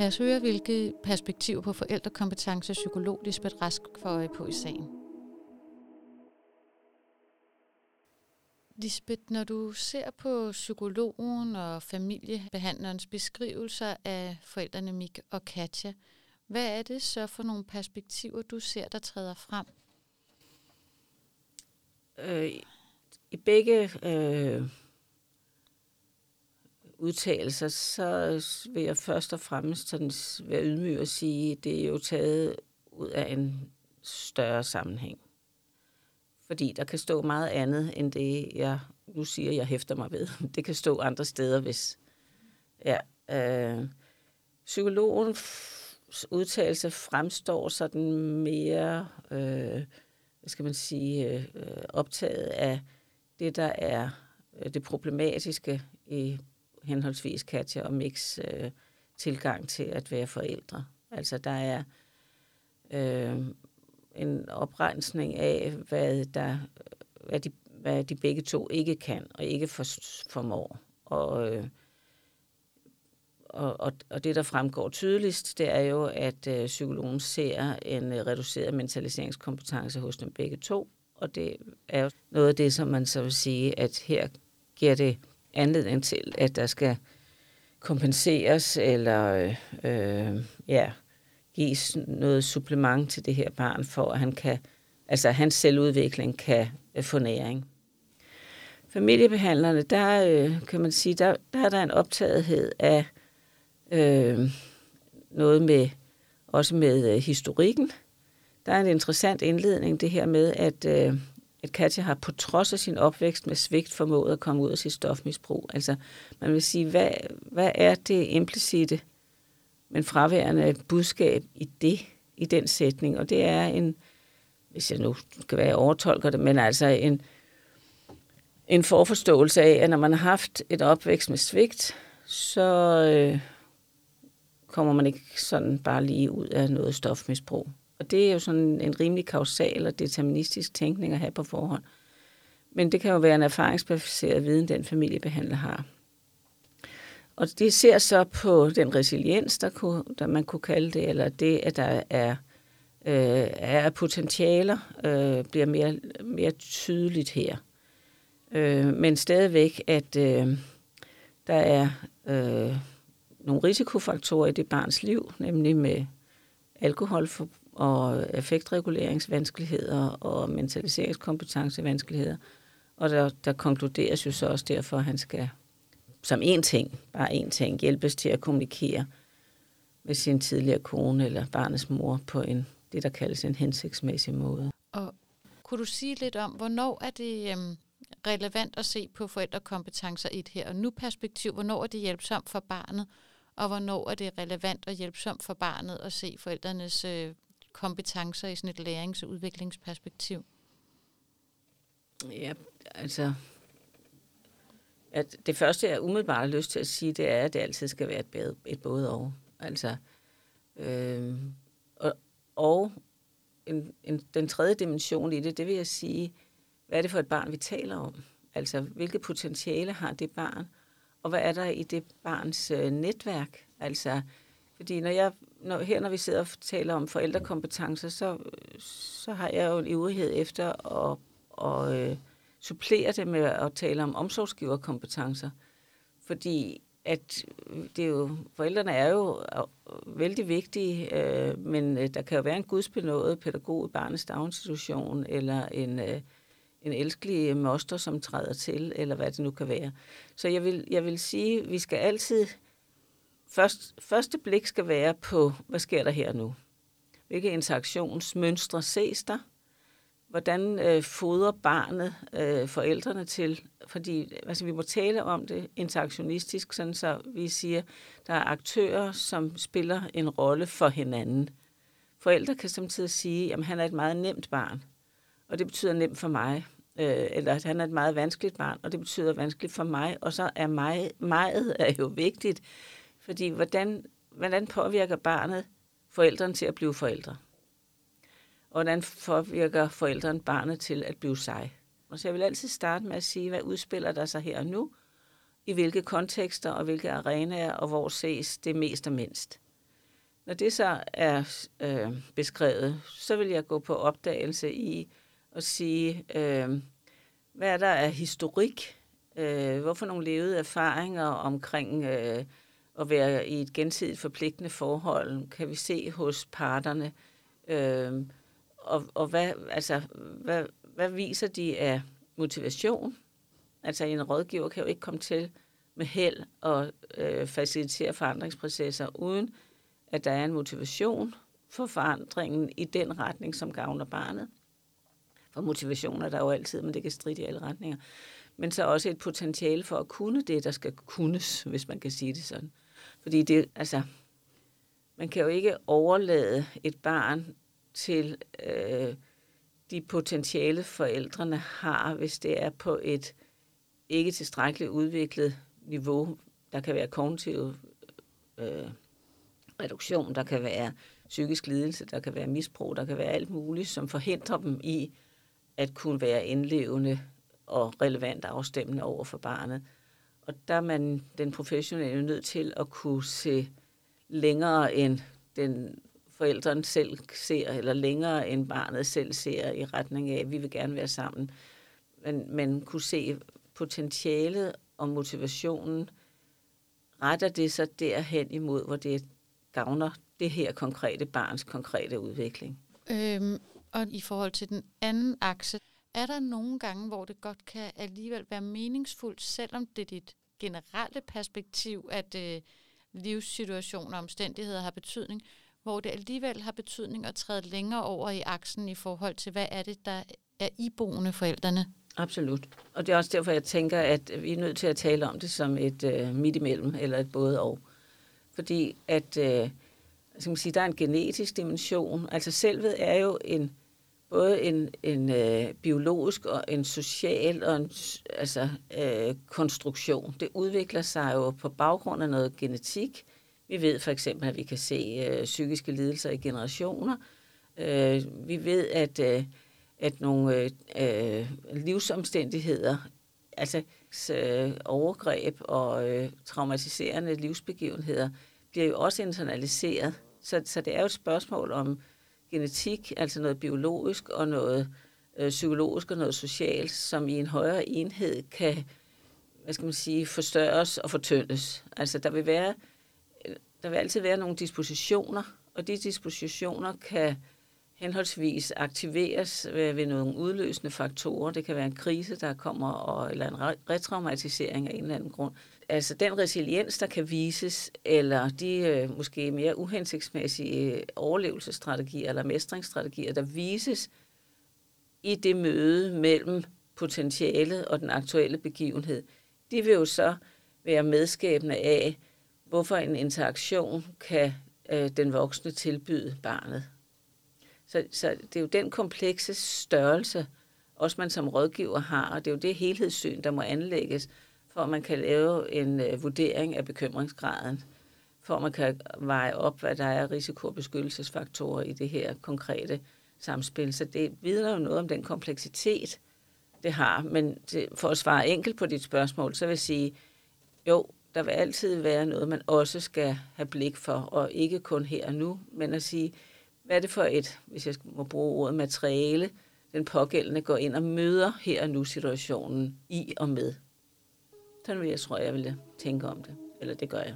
Lad os høre, hvilke perspektiver på forældrekompetence psykolog Lisbeth Rask får øje på i sagen. Lisbeth, når du ser på psykologen og familiebehandlerens beskrivelser af forældrene Mik og Katja, hvad er det så for nogle perspektiver, du ser, der træder frem? Øh, I begge øh, udtalelser, så vil jeg først og fremmest sådan være ydmyg og sige, at det er jo taget ud af en større sammenhæng. Fordi der kan stå meget andet end det, jeg nu siger, jeg hæfter mig ved. Det kan stå andre steder, hvis... Ja, øh, psykologen udtalelse fremstår sådan mere, øh, hvad skal man sige, øh, optaget af det, der er øh, det problematiske i henholdsvis Katja og Mix øh, tilgang til at være forældre. Altså der er øh, en oprensning af, hvad, der, hvad, de, hvad de begge to ikke kan og ikke for, formår. Og, øh, og, og, og det, der fremgår tydeligst, det er jo, at øh, psykologen ser en øh, reduceret mentaliseringskompetence hos dem begge to. Og det er jo noget af det, som man så vil sige, at her giver det anledning til, at der skal kompenseres eller øh, ja, gives noget supplement til det her barn, for at han kan, altså hans selvudvikling kan øh, få næring. Familiebehandlerne, der øh, kan man sige, der, der er der en optagethed af øh, noget med, også med øh, historikken. Der er en interessant indledning, det her med, at, øh, at Katja har på trods af sin opvækst med svigt formået at komme ud af sit stofmisbrug. Altså, man vil sige, hvad, hvad er det implicite, men fraværende budskab i det, i den sætning? Og det er en, hvis jeg nu kan være, jeg overtolker det, men altså en, en forforståelse af, at når man har haft et opvækst med svigt, så, øh, kommer man ikke sådan bare lige ud af noget stofmisbrug. Og det er jo sådan en rimelig kausal og deterministisk tænkning at have på forhånd. Men det kan jo være en erfaringsbaseret viden, den familiebehandler har. Og det ser så på den resiliens, der, kunne, der man kunne kalde det, eller det, at der er, øh, er potentialer, øh, bliver mere, mere tydeligt her. Øh, men stadigvæk, at øh, der er øh, nogle risikofaktorer i det barns liv, nemlig med alkoholforbrug og effektreguleringsvanskeligheder og mentaliseringskompetencevanskeligheder. Og der, der konkluderes jo så også derfor, at han skal som en ting, bare en ting, hjælpes til at kommunikere med sin tidligere kone eller barnets mor på en, det, der kaldes en hensigtsmæssig måde. Og kunne du sige lidt om, hvornår er det øhm, relevant at se på forældrekompetencer i et her og nu perspektiv? Hvornår er det hjælpsomt for barnet, og hvornår er det relevant og hjælpsomt for barnet at se forældrenes øh, kompetencer i sådan et lærings- og udviklingsperspektiv? Ja, altså... At det første, jeg umiddelbart har lyst til at sige, det er, at det altid skal være et, et både og. Altså, øh, og, og en, en, den tredje dimension i det, det vil jeg sige, hvad er det for et barn, vi taler om? Altså, hvilke potentiale har det barn? og hvad er der i det barns øh, netværk? Altså, fordi når jeg, når, her når vi sidder og taler om forældrekompetencer, så, så har jeg jo en ivrighed efter at, at øh, supplere det med at tale om omsorgsgiverkompetencer. Fordi at øh, det er jo, forældrene er jo øh, vældig vigtige, øh, men øh, der kan jo være en gudsbenået pædagog i barnets daginstitution, eller en, øh, en elskelig moster, som træder til, eller hvad det nu kan være. Så jeg vil, jeg vil sige, vi skal altid... Først, første blik skal være på, hvad sker der her nu? Hvilke interaktionsmønstre ses der? Hvordan øh, fodrer barnet øh, forældrene til? Fordi altså, vi må tale om det interaktionistisk, sådan så vi siger, der er aktører, som spiller en rolle for hinanden. Forældre kan samtidig sige, at han er et meget nemt barn og det betyder nemt for mig. Øh, eller at han er et meget vanskeligt barn, og det betyder vanskeligt for mig. Og så er mig, meget er jo vigtigt, fordi hvordan, hvordan påvirker barnet forældrene til at blive forældre? Og hvordan påvirker forældrene barnet til at blive sig? Og så jeg vil altid starte med at sige, hvad udspiller der sig her og nu, i hvilke kontekster og hvilke arenaer, og hvor ses det mest og mindst. Når det så er øh, beskrevet, så vil jeg gå på opdagelse i at sige, øh, hvad er der af historik? Øh, hvorfor nogle levede erfaringer omkring øh, at være i et gensidigt forpligtende forhold, kan vi se hos parterne? Øh, og og hvad, altså, hvad, hvad viser de af motivation? Altså en rådgiver kan jo ikke komme til med held og øh, facilitere forandringsprocesser, uden at der er en motivation for forandringen i den retning, som gavner barnet. For motivation er der jo altid, men det kan stride i alle retninger. Men så også et potentiale for at kunne det, der skal kunnes, hvis man kan sige det sådan. Fordi det, altså, man kan jo ikke overlade et barn til øh, de potentiale, forældrene har, hvis det er på et ikke tilstrækkeligt udviklet niveau. Der kan være kognitiv øh, reduktion, der kan være psykisk lidelse, der kan være misbrug, der kan være alt muligt, som forhindrer dem i at kunne være indlevende og relevant afstemmende over for barnet. Og der er man den professionelle nødt til at kunne se længere end den forældrene selv ser, eller længere end barnet selv ser i retning af, at vi vil gerne være sammen. Men, man kunne se potentialet og motivationen, retter det sig derhen imod, hvor det gavner det her konkrete barns konkrete udvikling. Øhm, og i forhold til den anden akse, er der nogle gange, hvor det godt kan alligevel være meningsfuldt, selvom det er dit generelle perspektiv, at øh, livssituationer og omstændigheder har betydning, hvor det alligevel har betydning at træde længere over i aksen i forhold til, hvad er det, der er iboende forældrene? Absolut. Og det er også derfor, jeg tænker, at vi er nødt til at tale om det som et øh, midt imellem, eller et både og. Fordi at, øh, skal man sige, der er en genetisk dimension. Altså selvet er jo en både en, en øh, biologisk og en social og en, altså, øh, konstruktion. Det udvikler sig jo på baggrund af noget genetik. Vi ved for eksempel, at vi kan se øh, psykiske lidelser i generationer. Øh, vi ved, at, øh, at nogle øh, øh livsomstændigheder, altså øh, overgreb og øh, traumatiserende livsbegivenheder, bliver jo også internaliseret. Så, så det er jo et spørgsmål om genetik, altså noget biologisk og noget øh, psykologisk og noget socialt, som i en højere enhed kan, hvad skal man sige, forstørres og fortyndes. Altså der vil være, øh, der vil altid være nogle dispositioner, og de dispositioner kan henholdsvis aktiveres ved, ved nogle udløsende faktorer. Det kan være en krise, der kommer, og, eller en retraumatisering af en eller anden grund altså den resiliens, der kan vises, eller de øh, måske mere uhensigtsmæssige øh, overlevelsesstrategier eller mestringsstrategier, der vises i det møde mellem potentialet og den aktuelle begivenhed, de vil jo så være medskabende af, hvorfor en interaktion kan øh, den voksne tilbyde barnet. Så, så det er jo den komplekse størrelse, også man som rådgiver har, og det er jo det helhedssyn, der må anlægges, for at man kan lave en øh, vurdering af bekymringsgraden, for at man kan veje op, hvad der er risiko- og beskyttelsesfaktorer i det her konkrete samspil. Så det vidner jo noget om den kompleksitet, det har. Men det, for at svare enkelt på dit spørgsmål, så vil jeg sige, jo, der vil altid være noget, man også skal have blik for, og ikke kun her og nu, men at sige, hvad er det for et, hvis jeg må bruge ordet materiale, den pågældende går ind og møder her og nu situationen i og med. Sådan vil jeg tror, jeg ville tænke om det. Eller det gør jeg.